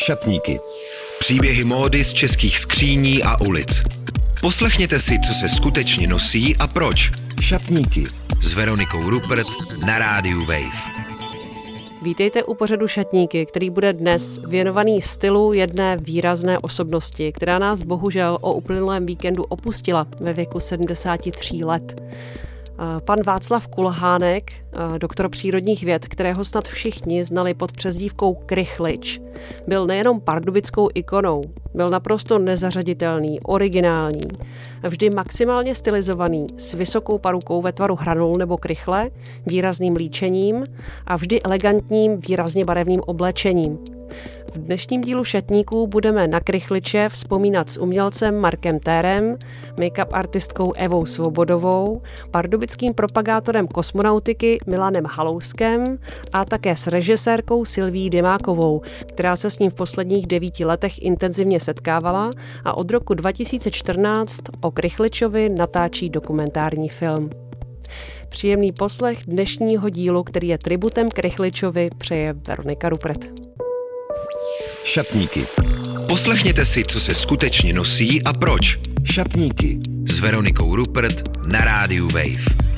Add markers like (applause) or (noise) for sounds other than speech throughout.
Šatníky. Příběhy módy z českých skříní a ulic. Poslechněte si, co se skutečně nosí a proč. Šatníky. S Veronikou Rupert na rádiu Wave. Vítejte u pořadu Šatníky, který bude dnes věnovaný stylu jedné výrazné osobnosti, která nás bohužel o uplynulém víkendu opustila ve věku 73 let. Pan Václav Kulhánek, doktor přírodních věd, kterého snad všichni znali pod přezdívkou Krychlič, byl nejenom pardubickou ikonou, byl naprosto nezařaditelný, originální, vždy maximálně stylizovaný, s vysokou parukou ve tvaru hranul nebo krychle, výrazným líčením a vždy elegantním, výrazně barevným oblečením. V dnešním dílu Šatníků budeme na Krychliče vzpomínat s umělcem Markem Térem, make-up artistkou Evou Svobodovou, pardubickým propagátorem kosmonautiky Milanem Halouskem a také s režisérkou Silví Dymákovou, která se s ním v posledních devíti letech intenzivně setkávala a od roku 2014 o Krychličovi natáčí dokumentární film. Příjemný poslech dnešního dílu, který je tributem Krychličovi, přeje Veronika Rupret. Šatníky. Poslechněte si, co se skutečně nosí a proč. Šatníky s Veronikou Rupert na rádiu Wave.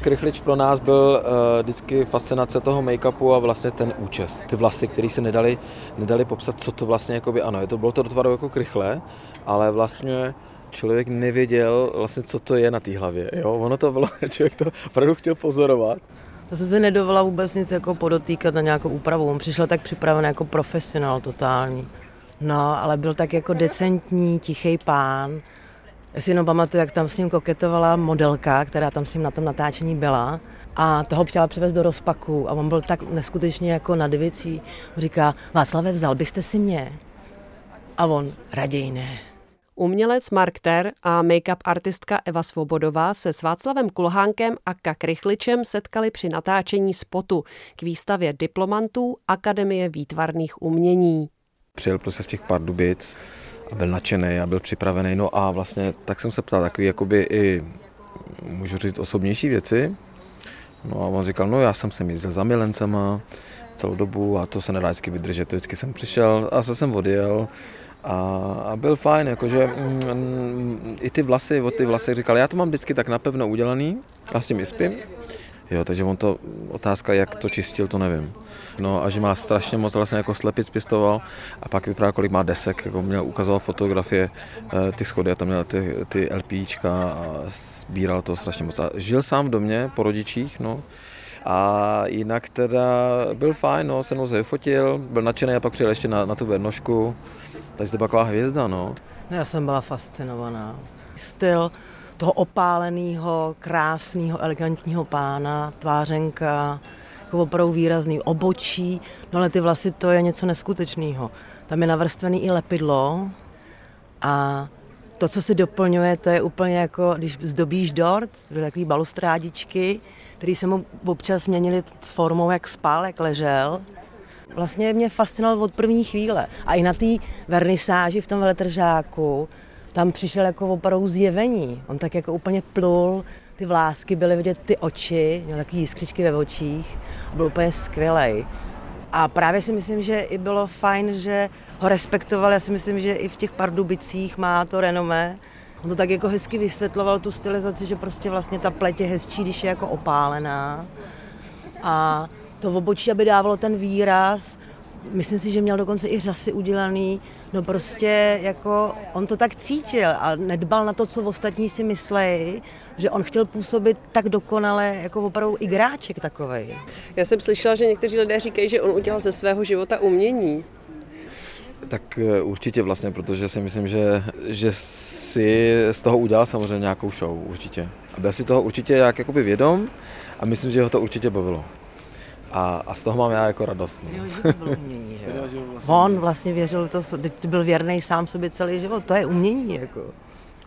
Krychlič pro nás byl uh, vždycky fascinace toho make-upu a vlastně ten účes. Ty vlasy, které se nedali, nedali popsat, co to vlastně jakoby, ano, je to, bylo to do tvaru jako krychle, ale vlastně člověk nevěděl vlastně, co to je na té hlavě. Jo? Ono to bylo, (laughs) člověk to opravdu chtěl pozorovat. To se si nedovolila vůbec nic jako podotýkat na nějakou úpravu. On přišel tak připravený jako profesionál totální. No, ale byl tak jako decentní, tichý pán. Já si jenom pamatuju, jak tam s ním koketovala modelka, která tam s ním na tom natáčení byla a toho chtěla přivést do rozpaku a on byl tak neskutečně jako nad věcí. Říká, Václave, vzal byste si mě? A on, raději ne. Umělec Mark Ter a make-up artistka Eva Svobodová se s Václavem Kulhánkem a Kakrychličem setkali při natáčení spotu k výstavě diplomantů Akademie výtvarných umění. Přijel prostě z těch Pardubic a byl nadšený a byl připravený. No a vlastně tak jsem se ptal takový jakoby i, můžu říct, osobnější věci. No a on říkal, no já jsem se jezdil za milencema celou dobu a to se nedá vždycky vydržet. Vždycky jsem přišel a se jsem odjel a, a byl fajn, jakože mm, i ty vlasy, od ty vlasy říkal, já to mám vždycky tak napevno udělaný, a s tím i spím. Jo, takže on to, otázka, jak to čistil, to nevím. No a že má strašně moc vlastně jako slepic pěstoval a pak vypadá, kolik má desek, jako měl ukazoval fotografie, eh, ty schody a tam měl ty, ty LPčka a sbíral to strašně moc. A žil sám v domě po rodičích, no, a jinak teda byl fajn, no, se mnou vyfotil, byl nadšený a pak přijel ještě na, na tu vernošku. Takže to byla taková hvězda, no. Já jsem byla fascinovaná. Styl toho opáleného, krásného, elegantního pána, tvářenka, jako opravdu výrazný obočí, no ale ty vlasy to je něco neskutečného. Tam je navrstvený i lepidlo a to, co si doplňuje, to je úplně jako, když zdobíš dort, takový balustrádičky, který se mu občas měnili formou, jak spal, jak ležel. Vlastně mě fascinoval od první chvíle. A i na té vernisáži v tom veletržáku, tam přišel jako opravdu zjevení. On tak jako úplně plul, ty vlásky byly vidět ty oči, měl takové jiskřičky ve očích a byl úplně skvělý. A právě si myslím, že i bylo fajn, že ho respektoval. Já si myslím, že i v těch Pardubicích má to renomé. On to tak jako hezky vysvětloval tu stylizaci, že prostě vlastně ta pleť je hezčí, když je jako opálená. A to obočí, aby dávalo ten výraz. Myslím si, že měl dokonce i řasy udělaný. No prostě jako on to tak cítil a nedbal na to, co ostatní si myslejí, že on chtěl působit tak dokonale jako opravdu i gráček takovej. Já jsem slyšela, že někteří lidé říkají, že on udělal ze svého života umění. Tak eh, určitě vlastně, protože si myslím, že, že si z toho udělal samozřejmě nějakou show, určitě. A byl si toho určitě jak jakoby vědom a myslím, že ho to určitě bavilo. A, a z toho mám já jako radost. No. umění, že On vlastně věřil, to, teď byl věrný sám sobě celý život, to je umění. Jako.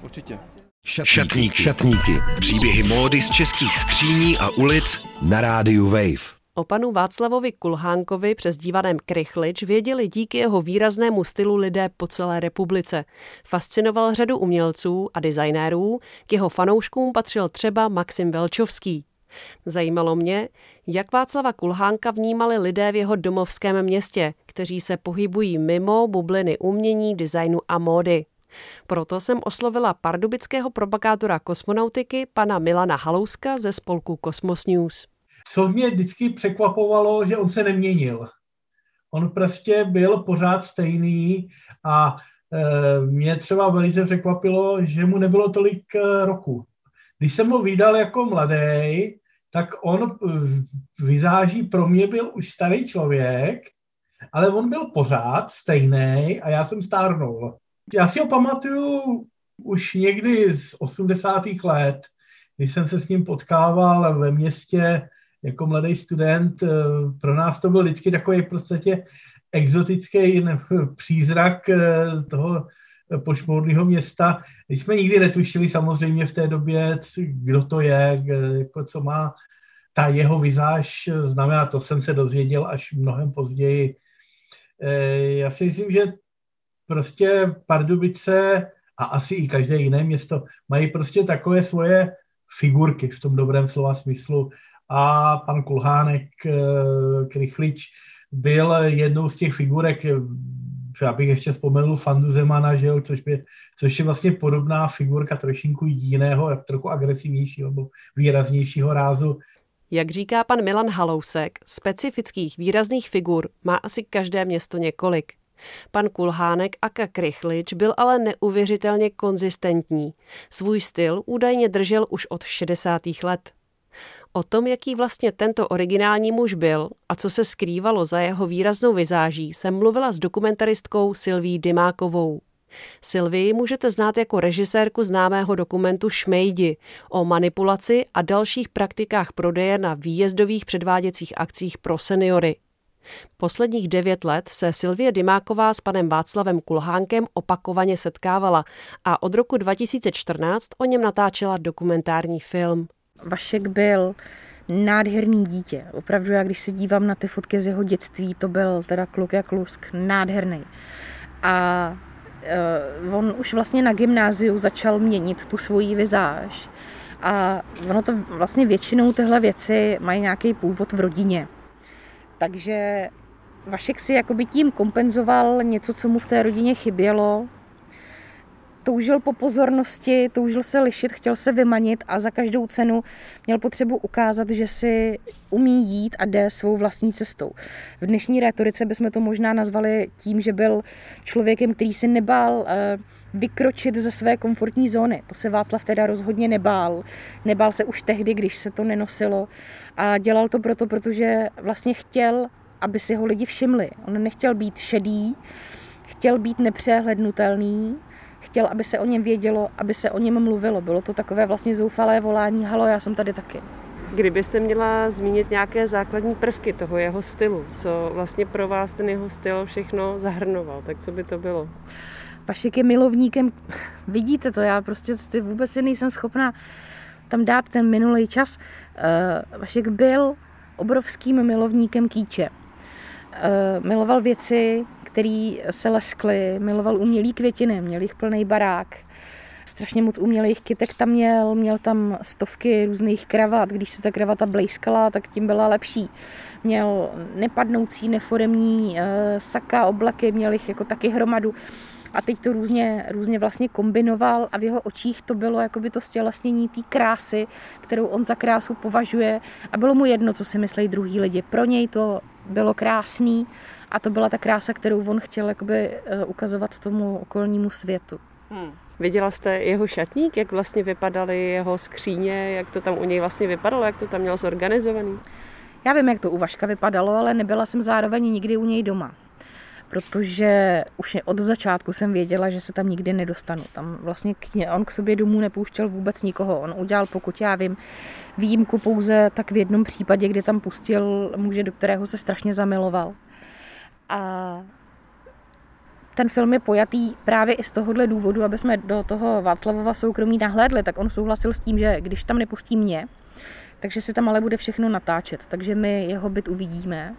Určitě. Šatníky. Šatníky. Příběhy módy z českých skříní a ulic na rádiu Wave. O panu Václavovi Kulhánkovi přes dívanem Krychlič věděli díky jeho výraznému stylu lidé po celé republice. Fascinoval řadu umělců a designérů, k jeho fanouškům patřil třeba Maxim Velčovský. Zajímalo mě, jak Václava Kulhánka vnímali lidé v jeho domovském městě, kteří se pohybují mimo bubliny umění, designu a módy. Proto jsem oslovila pardubického propagátora kosmonautiky pana Milana Halouska ze spolku Cosmos News. Co mě vždycky překvapovalo, že on se neměnil. On prostě byl pořád stejný a e, mě třeba velice překvapilo, že mu nebylo tolik e, roku. Když jsem ho vydal jako mladý, tak on v vizáží pro mě byl už starý člověk, ale on byl pořád stejný a já jsem stárnul. Já si ho pamatuju už někdy z 80. let, když jsem se s ním potkával ve městě jako mladý student. Eh, pro nás to byl vždycky takový podstatě exotický (laughs) přízrak eh, toho pošmoudného města. My jsme nikdy netušili samozřejmě v té době, kdo to je, jako co má ta jeho vizáž znamená, to jsem se dozvěděl až mnohem později. Eh, já si myslím, že prostě Pardubice a asi i každé jiné město mají prostě takové svoje figurky v tom dobrém slova smyslu. A pan Kulhánek, eh, Krychlič, byl jednou z těch figurek, já bych ještě vzpomenul Fandu Zemana, že jo, což, by, což je vlastně podobná figurka trošinku jiného, trochu agresivnějšího nebo výraznějšího rázu. Jak říká pan Milan Halousek, specifických výrazných figur má asi každé město několik. Pan Kulhánek a Krychlič byl ale neuvěřitelně konzistentní. Svůj styl údajně držel už od 60. let. O tom, jaký vlastně tento originální muž byl a co se skrývalo za jeho výraznou vizáží, jsem mluvila s dokumentaristkou Silví Dymákovou. Silvii můžete znát jako režisérku známého dokumentu Šmejdi o manipulaci a dalších praktikách prodeje na výjezdových předváděcích akcích pro seniory. Posledních devět let se Silvie Dymáková s panem Václavem Kulhánkem opakovaně setkávala a od roku 2014 o něm natáčela dokumentární film. Vašek byl nádherný dítě. Opravdu, já když se dívám na ty fotky z jeho dětství, to byl teda kluk jak lusk, nádherný. A uh, on už vlastně na gymnáziu začal měnit tu svoji vizáž. A ono to vlastně většinou tyhle věci mají nějaký původ v rodině. Takže Vašek si jakoby tím kompenzoval něco, co mu v té rodině chybělo toužil po pozornosti, toužil se lišit, chtěl se vymanit a za každou cenu měl potřebu ukázat, že si umí jít a jde svou vlastní cestou. V dnešní rétorice bychom to možná nazvali tím, že byl člověkem, který se nebál eh, vykročit ze své komfortní zóny. To se Václav teda rozhodně nebál. Nebál se už tehdy, když se to nenosilo. A dělal to proto, protože vlastně chtěl, aby si ho lidi všimli. On nechtěl být šedý, chtěl být nepřehlednutelný chtěl, aby se o něm vědělo, aby se o něm mluvilo. Bylo to takové vlastně zoufalé volání, halo, já jsem tady taky. Kdybyste měla zmínit nějaké základní prvky toho jeho stylu, co vlastně pro vás ten jeho styl všechno zahrnoval, tak co by to bylo? Vašek je milovníkem, (laughs) vidíte to, já prostě ty vůbec si nejsem schopná tam dát ten minulý čas. Uh, Vašek byl obrovským milovníkem kýče. Uh, miloval věci, který se leskly, miloval umělý květiny, měl jich plný barák. Strašně moc umělých kytek tam měl, měl tam stovky různých kravat, když se ta kravata blejskala, tak tím byla lepší. Měl nepadnoucí, neforemní uh, saka, oblaky, měl jich jako taky hromadu a teď to různě, různě vlastně kombinoval a v jeho očích to bylo jako by to stělesnění té krásy, kterou on za krásu považuje a bylo mu jedno, co si myslí druhý lidi. Pro něj to bylo krásný a to byla ta krása, kterou on chtěl jakoby eh, ukazovat tomu okolnímu světu. Hmm. Viděla jste jeho šatník, jak vlastně vypadaly jeho skříně, jak to tam u něj vlastně vypadalo, jak to tam měl zorganizovaný? Já vím, jak to u Vaška vypadalo, ale nebyla jsem zároveň nikdy u něj doma. Protože už od začátku jsem věděla, že se tam nikdy nedostanu. Tam vlastně on k sobě domů nepouštěl vůbec nikoho. On udělal, pokud já vím, výjimku pouze tak v jednom případě, kdy tam pustil muže, do kterého se strašně zamiloval. A ten film je pojatý právě i z tohohle důvodu, aby jsme do toho Václavova soukromí nahlédli, tak on souhlasil s tím, že když tam nepustí mě, takže se tam ale bude všechno natáčet. Takže my jeho byt uvidíme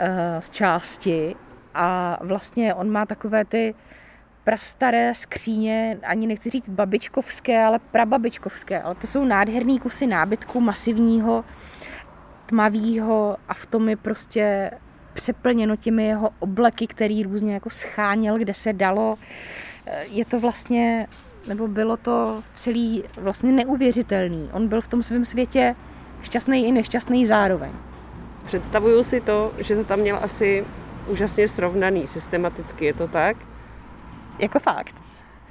uh, z části. A vlastně on má takové ty prastaré skříně, ani nechci říct babičkovské, ale prababičkovské, ale to jsou nádherný kusy nábytku masivního, tmavýho a v tom je prostě přeplněno těmi jeho obleky, který různě jako scháněl, kde se dalo. Je to vlastně, nebo bylo to celý vlastně neuvěřitelný. On byl v tom svém světě šťastný i nešťastný zároveň. Představuju si to, že to tam měl asi úžasně srovnaný systematicky, je to tak? Jako fakt.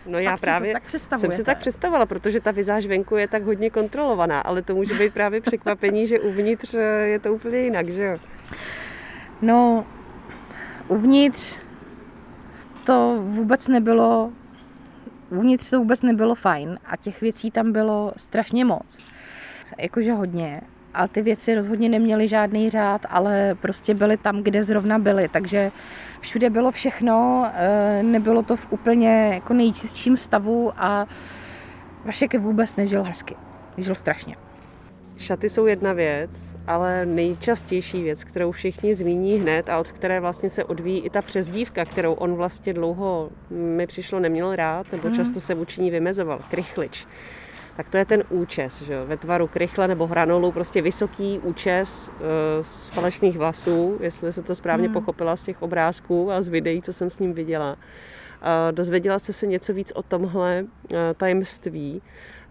No já právě jsem si tak představovala, protože ta vizáž venku je tak hodně kontrolovaná, ale to může být právě překvapení, že uvnitř je to úplně jinak, že jo? No, uvnitř to vůbec nebylo, uvnitř to vůbec nebylo fajn a těch věcí tam bylo strašně moc. Jakože hodně. A ty věci rozhodně neměly žádný řád, ale prostě byly tam, kde zrovna byly. Takže všude bylo všechno, eh, nebylo to v úplně jako nejčistším stavu a Vašek vůbec nežil hezky. Žil strašně. Šaty jsou jedna věc, ale nejčastější věc, kterou všichni zmíní hned a od které vlastně se odvíjí i ta přezdívka, kterou on vlastně dlouho mi přišlo neměl rád, nebo mm. často se vůči ní vymezoval, krychlič. Tak to je ten účes, že ve tvaru krychle nebo hranolu, prostě vysoký účes e, z falešných vlasů, jestli jsem to správně mm. pochopila z těch obrázků a z videí, co jsem s ním viděla. E, dozvěděla jste se něco víc o tomhle e, tajemství?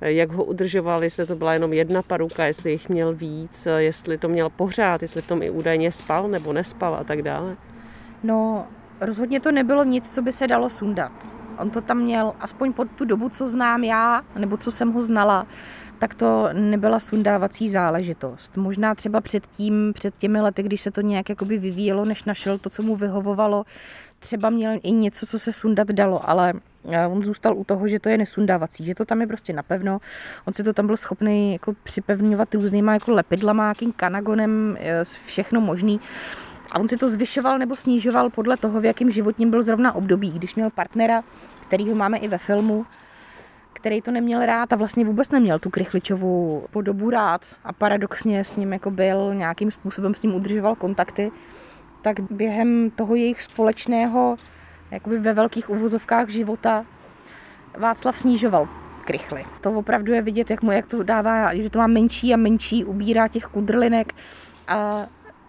Jak ho udržoval, jestli to byla jenom jedna paruka, jestli jich měl víc, jestli to měl pořád, jestli v tom i údajně spal nebo nespal a tak dále? No, rozhodně to nebylo nic, co by se dalo sundat. On to tam měl, aspoň pod tu dobu, co znám já, nebo co jsem ho znala, tak to nebyla sundávací záležitost. Možná třeba předtím, před těmi lety, když se to nějak jakoby vyvíjelo, než našel to, co mu vyhovovalo, třeba měl i něco, co se sundat dalo, ale eh, on zůstal u toho, že to je nesundávací, že to tam je prostě napevno. On si to tam byl schopný jako připevňovat různýma jako lepidlama, jakým kanagonem, eh, všechno možný. A on si to zvyšoval nebo snižoval podle toho, v jakém životním byl zrovna období. Když měl partnera, kterýho máme i ve filmu, který to neměl rád a vlastně vůbec neměl tu krychličovou podobu rád a paradoxně s ním jako byl, nějakým způsobem s ním udržoval kontakty, tak během toho jejich společného, jakoby ve velkých uvozovkách života, Václav snižoval krychly. To opravdu je vidět, jak mu jak to dává, že to má menší a menší, ubírá těch kudrlinek a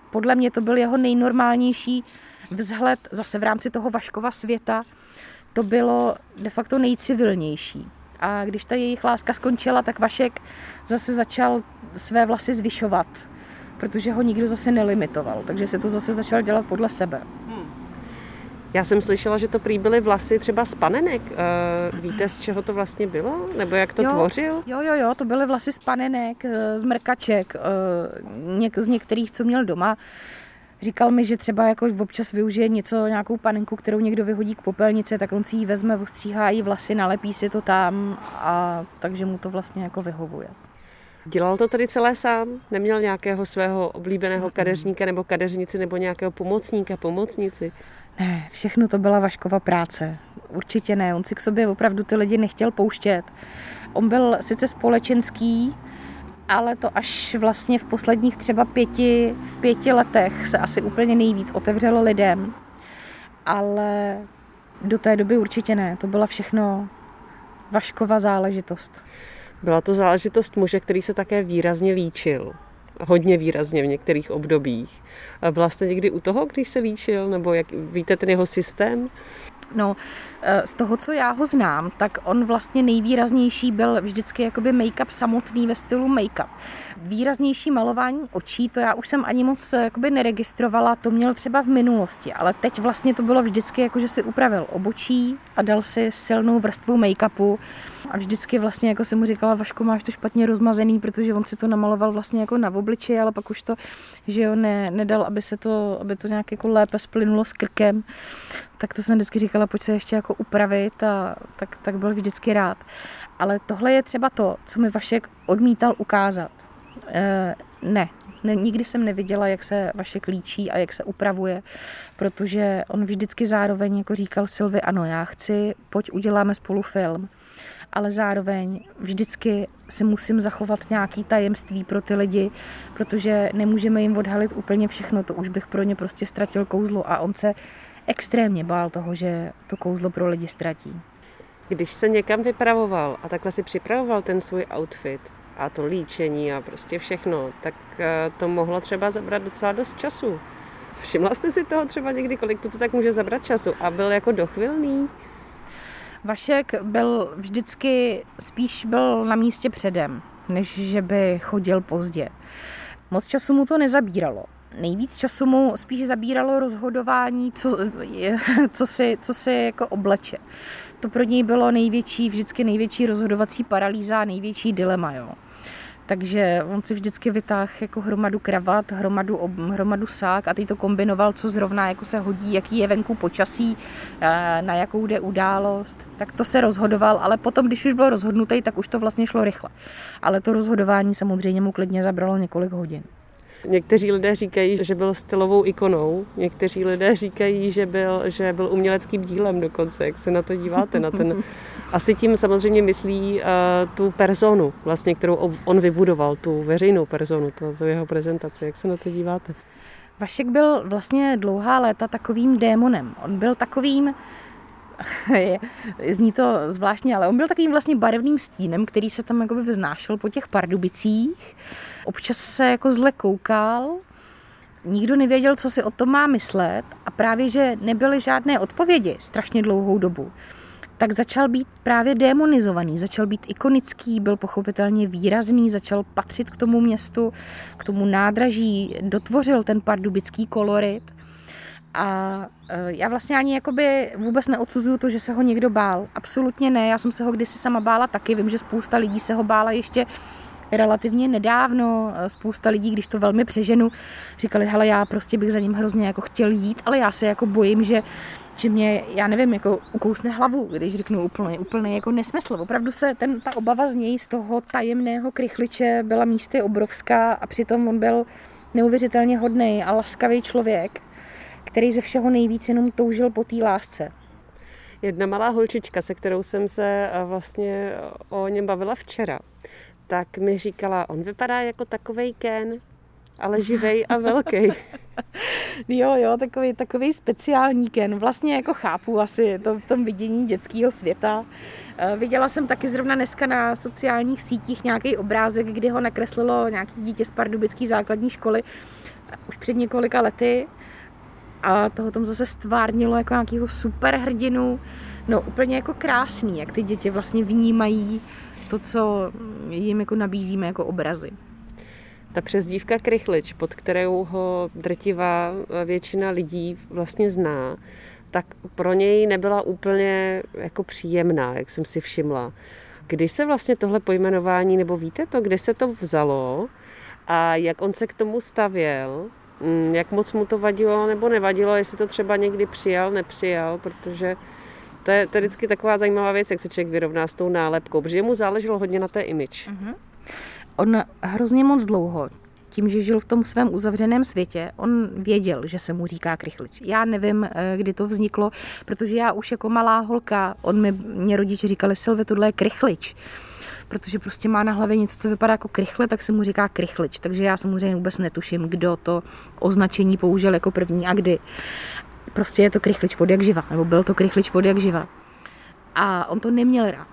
podle mě to byl jeho nejnormálnější vzhled zase v rámci toho Vaškova světa. To bylo de facto nejcivilnější. A když ta jejich láska skončila, tak Vašek zase začal své vlasy zvyšovat protože ho nikdo zase nelimitoval, takže se to zase začal dělat podle sebe. Hmm. Já jsem slyšela, že to prý byly vlasy třeba z panenek. Uh, víte, z čeho to vlastně bylo? Nebo jak to jo, tvořil? Jo, jo, jo, to byly vlasy z panenek, eh, z mrkaček, něk, z některých, co měl doma. Říkal mi, že třeba jako občas využije něco, nějakou panenku, kterou někdo vyhodí k popelnici, tak on si ji vezme, ostříhá jí vlasy, nalepí si to tam a takže mu to vlastně jako vyhovuje. Dělal to tady celé sám? Neměl nějakého svého oblíbeného kadeřníka nebo kadeřnici nebo nějakého pomocníka, pomocnici? Ne, všechno to byla Vaškova práce. Určitě ne, on si k sobě opravdu ty lidi nechtěl pouštět. On byl sice společenský, ale to až vlastně v posledních třeba pěti, v pěti letech se asi úplně nejvíc otevřelo lidem. Ale do té doby určitě ne, to byla všechno Vaškova záležitost. Byla to záležitost muže, který se také výrazně líčil. Hodně výrazně v některých obdobích. Byla jste někdy u toho, když se líčil? Nebo jak víte ten jeho systém? No, eh, z toho, co já ho znám, tak on vlastně nejvýraznější byl vždycky jakoby make-up samotný ve stylu make-up. Výraznější malování očí, to já už jsem ani moc eh, jakoby neregistrovala, to měl třeba v minulosti, ale teď vlastně to bylo vždycky jako, že si upravil obočí a dal si silnou vrstvu make-upu a vždycky vlastně jako jsem mu říkala, Vašku, máš to špatně rozmazený, protože on si to namaloval vlastně jako na obličeji, ale pak už to, že jo, ne, nedal, aby se to, aby to nějak jako lépe splynulo s krkem. Tak to jsem vždycky říkala, pojď se ještě jako upravit a tak, tak byl vždycky rád. Ale tohle je třeba to, co mi Vašek odmítal ukázat. E, ne, ne, nikdy jsem neviděla, jak se Vašek líčí a jak se upravuje, protože on vždycky zároveň jako říkal Silvi, ano, já chci, pojď uděláme spolu film ale zároveň vždycky si musím zachovat nějaký tajemství pro ty lidi, protože nemůžeme jim odhalit úplně všechno, to už bych pro ně prostě ztratil kouzlo a on se extrémně bál toho, že to kouzlo pro lidi ztratí. Když se někam vypravoval a takhle si připravoval ten svůj outfit a to líčení a prostě všechno, tak eh, to mohlo třeba zabrat docela dost času. Všimla jste si toho třeba někdy, kolik to tak může zabrat času a byl jako dochvilný? Vašek byl vždycky spíš byl na místě předem, než že by chodil pozdě. Moc času mu to nezabíralo. Nejvíc času mu spíš zabíralo rozhodování, co, co, si, co si jako obleče. To pro něj bylo největší, vždycky největší rozhodovací paralýza, největší dilema. Jo. Takže on si vždycky vytáhl jako hromadu kravat, hromadu, ob, hromadu sák a teď to kombinoval, co zrovna jako se hodí, jaký je venku počasí, eh, na jakou jde událost. Tak to se rozhodoval, ale potom, když už byl rozhodnutý, tak už to vlastně šlo rychle. Ale to rozhodování samozřejmě mu klidně zabralo několik hodin. Někteří lidé říkají, že byl stylovou ikonou, někteří lidé říkají, že byl, že byl uměleckým dílem dokonce. Jak se na to díváte? Na ten, (laughs) asi tím samozřejmě myslí uh, tu personu, vlastně, kterou on vybudoval, tu veřejnou personu, to, to jeho prezentaci. Jak se na to díváte? Vašek byl vlastně dlouhá léta takovým démonem. On byl takovým, (laughs) zní to zvláštně, ale on byl takovým vlastně barevným stínem, který se tam jakoby vznášel po těch pardubicích. Občas se jako zle koukal, nikdo nevěděl, co si o tom má myslet a právě, že nebyly žádné odpovědi strašně dlouhou dobu, tak začal být právě demonizovaný, začal být ikonický, byl pochopitelně výrazný, začal patřit k tomu městu, k tomu nádraží, dotvořil ten pardubický kolorit a e, já vlastně ani jakoby vůbec neodsuzuju to, že se ho někdo bál. Absolutně ne, já jsem se ho kdysi sama bála taky, vím, že spousta lidí se ho bála ještě relativně nedávno. E, spousta lidí, když to velmi přeženu, říkali, hele, já prostě bych za ním hrozně jako chtěl jít, ale já se jako bojím, že že mě, já nevím, jako ukousne hlavu, když řeknu úplně, úplně jako nesmysl. Opravdu se ten, ta obava z něj, z toho tajemného krychliče byla místy obrovská a přitom on byl neuvěřitelně hodný a laskavý člověk který ze všeho nejvíc jenom toužil po té lásce. Jedna malá holčička, se kterou jsem se eh, vlastně o něm bavila včera, tak mi říkala, on vypadá jako takovej Ken, ale živej a velký. (laughs) jo, jo, takový, takový speciální Ken. Vlastně jako chápu asi to v tom vidění dětského světa. Eh, viděla jsem taky zrovna dneska na sociálních sítích nějaký obrázek, kdy ho nakreslilo nějaký dítě z pardubické základní školy už před několika lety a toho tam zase stvárnilo jako nějakého superhrdinu. No úplně jako krásný, jak ty děti vlastně vnímají to, co jim jako nabízíme jako obrazy. Ta přezdívka Krychlič, pod kterou ho drtivá většina lidí vlastně zná, tak pro něj nebyla úplně jako příjemná, jak jsem si všimla. Kdy se vlastně tohle pojmenování, nebo víte to, kde se to vzalo a jak on se k tomu stavěl, jak moc mu to vadilo nebo nevadilo, jestli to třeba někdy přijal, nepřijal, protože to je, to je vždycky taková zajímavá věc, jak se člověk vyrovná s tou nálepkou, protože mu záleželo hodně na té image. Mm-hmm. On hrozně moc dlouho, tím, že žil v tom svém uzavřeném světě, on věděl, že se mu říká krychlič. Já nevím, eh, kdy to vzniklo, protože já už jako malá holka, on mi, mě rodiče říkali, Silve, tohle je krychlič protože prostě má na hlavě něco, co vypadá jako krychle, tak se mu říká krychlič. Takže já samozřejmě vůbec netuším, kdo to označení použil jako první a kdy. Prostě je to krychlič od jak živa, nebo byl to krychlič od jak živa. A on to neměl rád.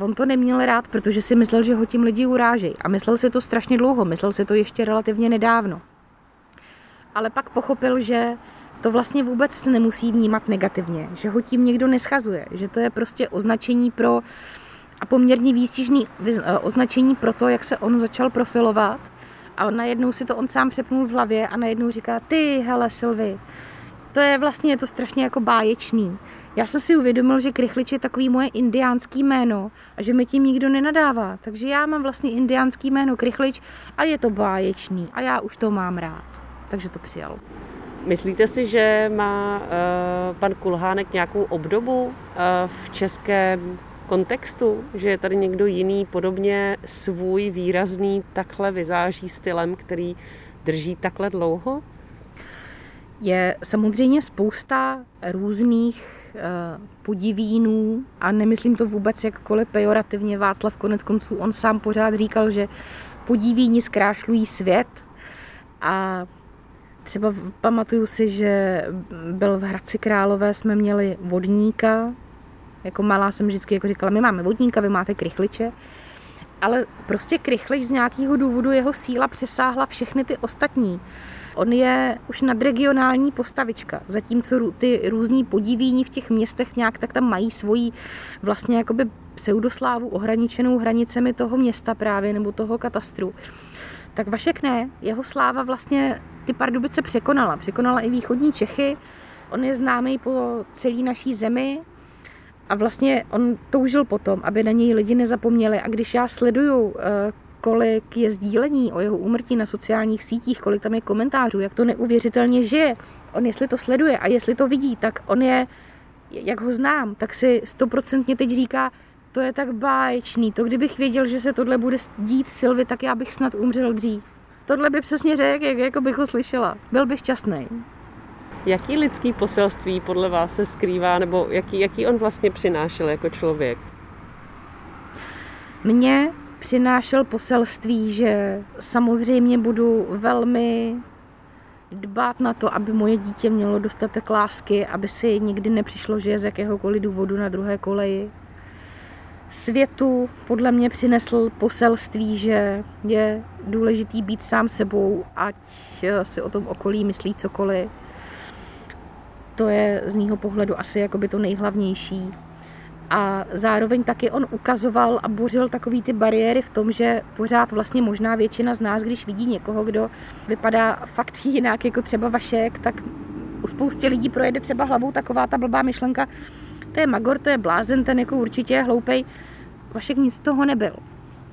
On to neměl rád, protože si myslel, že ho tím lidi urážejí. A myslel si to strašně dlouho, myslel si to ještě relativně nedávno. Ale pak pochopil, že to vlastně vůbec nemusí vnímat negativně, že ho tím někdo neschazuje, že to je prostě označení pro a poměrně výstižný eh, označení pro to, jak se on začal profilovat. A najednou si to on sám přepnul v hlavě a najednou říká, ty, hele, Silvi, to je vlastně je to strašně jako báječný. Já jsem si uvědomil, že Krychlič je takový moje indiánský jméno a že mi tím nikdo nenadává. Takže já mám vlastně indiánský jméno Krychlič a je to báječný a já už to mám rád. Takže to přijal. Myslíte si, že má uh, pan Kulhánek nějakou obdobu uh, v českém kontextu, že je tady někdo jiný podobně svůj výrazný takhle vyzáží stylem, který drží takhle dlouho? Je samozřejmě spousta různých uh, podivínů a nemyslím to vůbec jakkoliv pejorativně. Václav konec konců, on sám pořád říkal, že podivíni zkrášlují svět a Třeba pamatuju si, že byl v Hradci Králové, jsme měli vodníka, jako malá jsem vždycky jako říkala, my máme vodníka, vy máte krychliče, ale prostě krychlič z nějakého důvodu jeho síla přesáhla všechny ty ostatní. On je už nadregionální postavička, zatímco ty různí podivíní v těch městech nějak tak tam mají svoji vlastně jakoby pseudoslávu ohraničenou hranicemi toho města právě nebo toho katastru. Tak Vašek ne, jeho sláva vlastně ty Pardubice překonala. Překonala i východní Čechy, on je známý po celé naší zemi a vlastně on toužil potom, aby na něj lidi nezapomněli. A když já sleduju eh, kolik je sdílení o jeho úmrtí na sociálních sítích, kolik tam je komentářů, jak to neuvěřitelně žije. On jestli to sleduje a jestli to vidí, tak on je, jak ho znám, tak si stoprocentně teď říká, to je tak báječný, to kdybych věděl, že se tohle bude dít Silvi, tak já bych snad umřel dřív. Tohle by přesně řekl, jak jako bych ho slyšela. Byl by šťastný. Jaký lidský poselství podle vás se skrývá, nebo jaký, jaký on vlastně přinášel jako člověk? Mně přinášel poselství, že samozřejmě budu velmi dbát na to, aby moje dítě mělo dostatek lásky, aby si nikdy nepřišlo, že je z jakéhokoliv důvodu na druhé koleji. Světu podle mě přinesl poselství, že je důležitý být sám sebou, ať si o tom okolí myslí cokoliv. To je z mýho pohledu asi jakoby to nejhlavnější a zároveň taky on ukazoval a bořil takový ty bariéry v tom, že pořád vlastně možná většina z nás, když vidí někoho, kdo vypadá fakt (laughs) jinak, jako třeba Vašek, tak u spoustě lidí projede třeba hlavou taková ta blbá myšlenka, to je Magor, to je blázen, ten jako určitě je hloupej. Vašek nic z toho nebyl.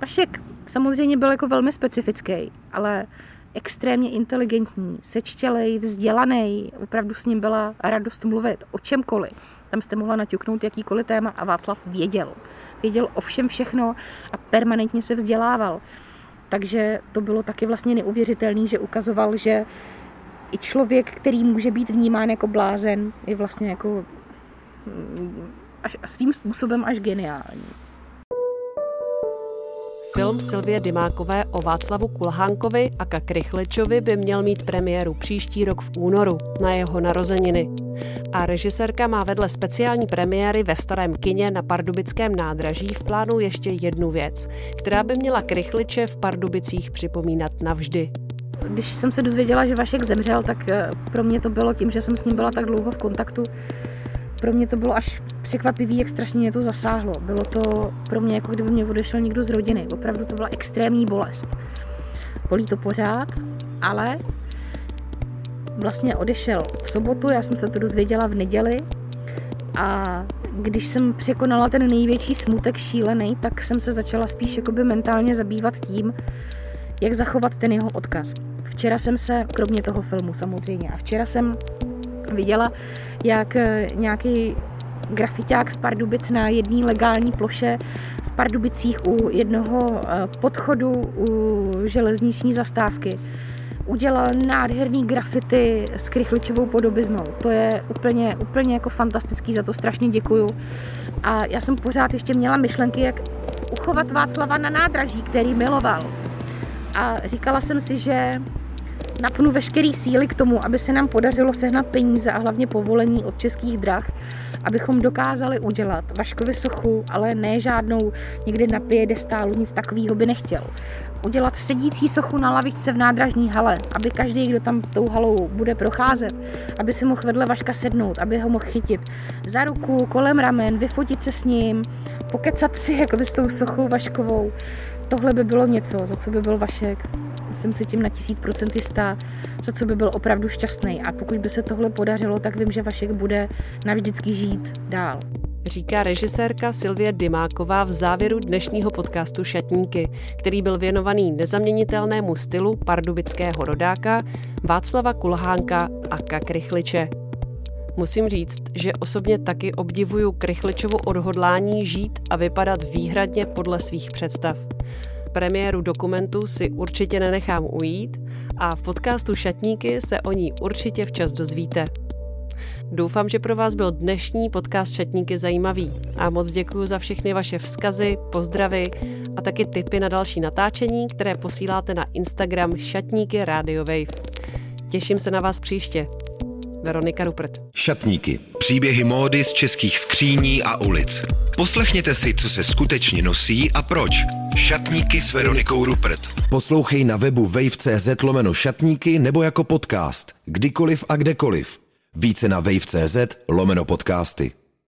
Vašek samozřejmě byl jako velmi specifický, ale extrémně inteligentní, sečtělej, vzdělaný, opravdu s ním byla radost mluvit o čemkoliv. Tam jste mohla naťuknout jakýkoliv téma a Václav věděl. Věděl o všem všechno a permanentně se vzdělával. Takže to bylo taky vlastně neuvěřitelné, že ukazoval, že i člověk, který může být vnímán jako blázen, je vlastně jako mm, až, svým způsobem až geniální. Film Silvie Dymákové o Václavu Kulhánkovi a Kakrychlečovi by měl mít premiéru příští rok v únoru na jeho narozeniny. A režisérka má vedle speciální premiéry ve starém kině na Pardubickém nádraží v plánu ještě jednu věc, která by měla Krychliče v Pardubicích připomínat navždy. Když jsem se dozvěděla, že Vašek zemřel, tak eh, pro mě to bylo tím, že jsem s ním byla tak dlouho v kontaktu, pro mě to bylo až překvapivý, jak strašně mě to zasáhlo. Bylo to pro mě, jako kdyby mě odešel někdo z rodiny. Opravdu to byla extrémní bolest. Bolí to pořád, ale vlastně odešel v sobotu, já jsem se to dozvěděla v neděli a když jsem překonala ten největší smutek šílený, tak jsem se začala spíš jakoby mentálně zabývat tím, jak zachovat ten jeho odkaz. Včera jsem se, kromě toho filmu samozřejmě, a včera jsem viděla, jak eh, nějaký grafiták z Pardubic na jedné legální ploše v Pardubicích u jednoho eh, podchodu u železniční zastávky udělal nádherný grafity s krychličovou podobiznou. To je úplně, úplně jako fantastický, za to strašně děkuju. A já jsem pořád ještě měla myšlenky, jak uchovat Václava na nádraží, který miloval. A říkala jsem si, že napnu veškerý síly k tomu, aby se nám podařilo sehnat peníze a hlavně povolení od českých drah, abychom dokázali udělat Vaškovi sochu, ale ne žádnou někde na piedestálu, nic takového by nechtěl. Udělat sedící sochu na lavičce v nádražní hale, aby každý, kdo tam tou halou bude procházet, aby si mohl vedle Vaška sednout, aby ho mohl chytit za ruku, kolem ramen, vyfotit se s ním, pokecat si jako s tou sochou Vaškovou. Tohle by bylo něco, za co by byl Vašek jsem si tím na tisíc procent jistá, za co by byl opravdu šťastný. A pokud by se tohle podařilo, tak vím, že Vašek bude navždycky žít dál. Říká režisérka Silvie Dymáková v závěru dnešního podcastu Šatníky, který byl věnovaný nezaměnitelnému stylu pardubického rodáka Václava Kulhánka a Kakrychliče. Musím říct, že osobně taky obdivuju Krychličovo odhodlání žít a vypadat výhradně podle svých představ. Premiéru dokumentu si určitě nenechám ujít a v podcastu Šatníky se o ní určitě včas dozvíte. Doufám, že pro vás byl dnešní podcast Šatníky zajímavý a moc děkuji za všechny vaše vzkazy, pozdravy a taky tipy na další natáčení, které posíláte na Instagram Šatníky Radio Wave. Těším se na vás příště. Veronika Rupert. Šatníky. Příběhy módy z českých skříní a ulic. Poslechněte si, co se skutečně nosí a proč. Šatníky s Veronikou Rupert. Poslouchej na webu wave.cz lomeno šatníky nebo jako podcast. Kdykoliv a kdekoliv. Více na wave.cz lomeno podcasty.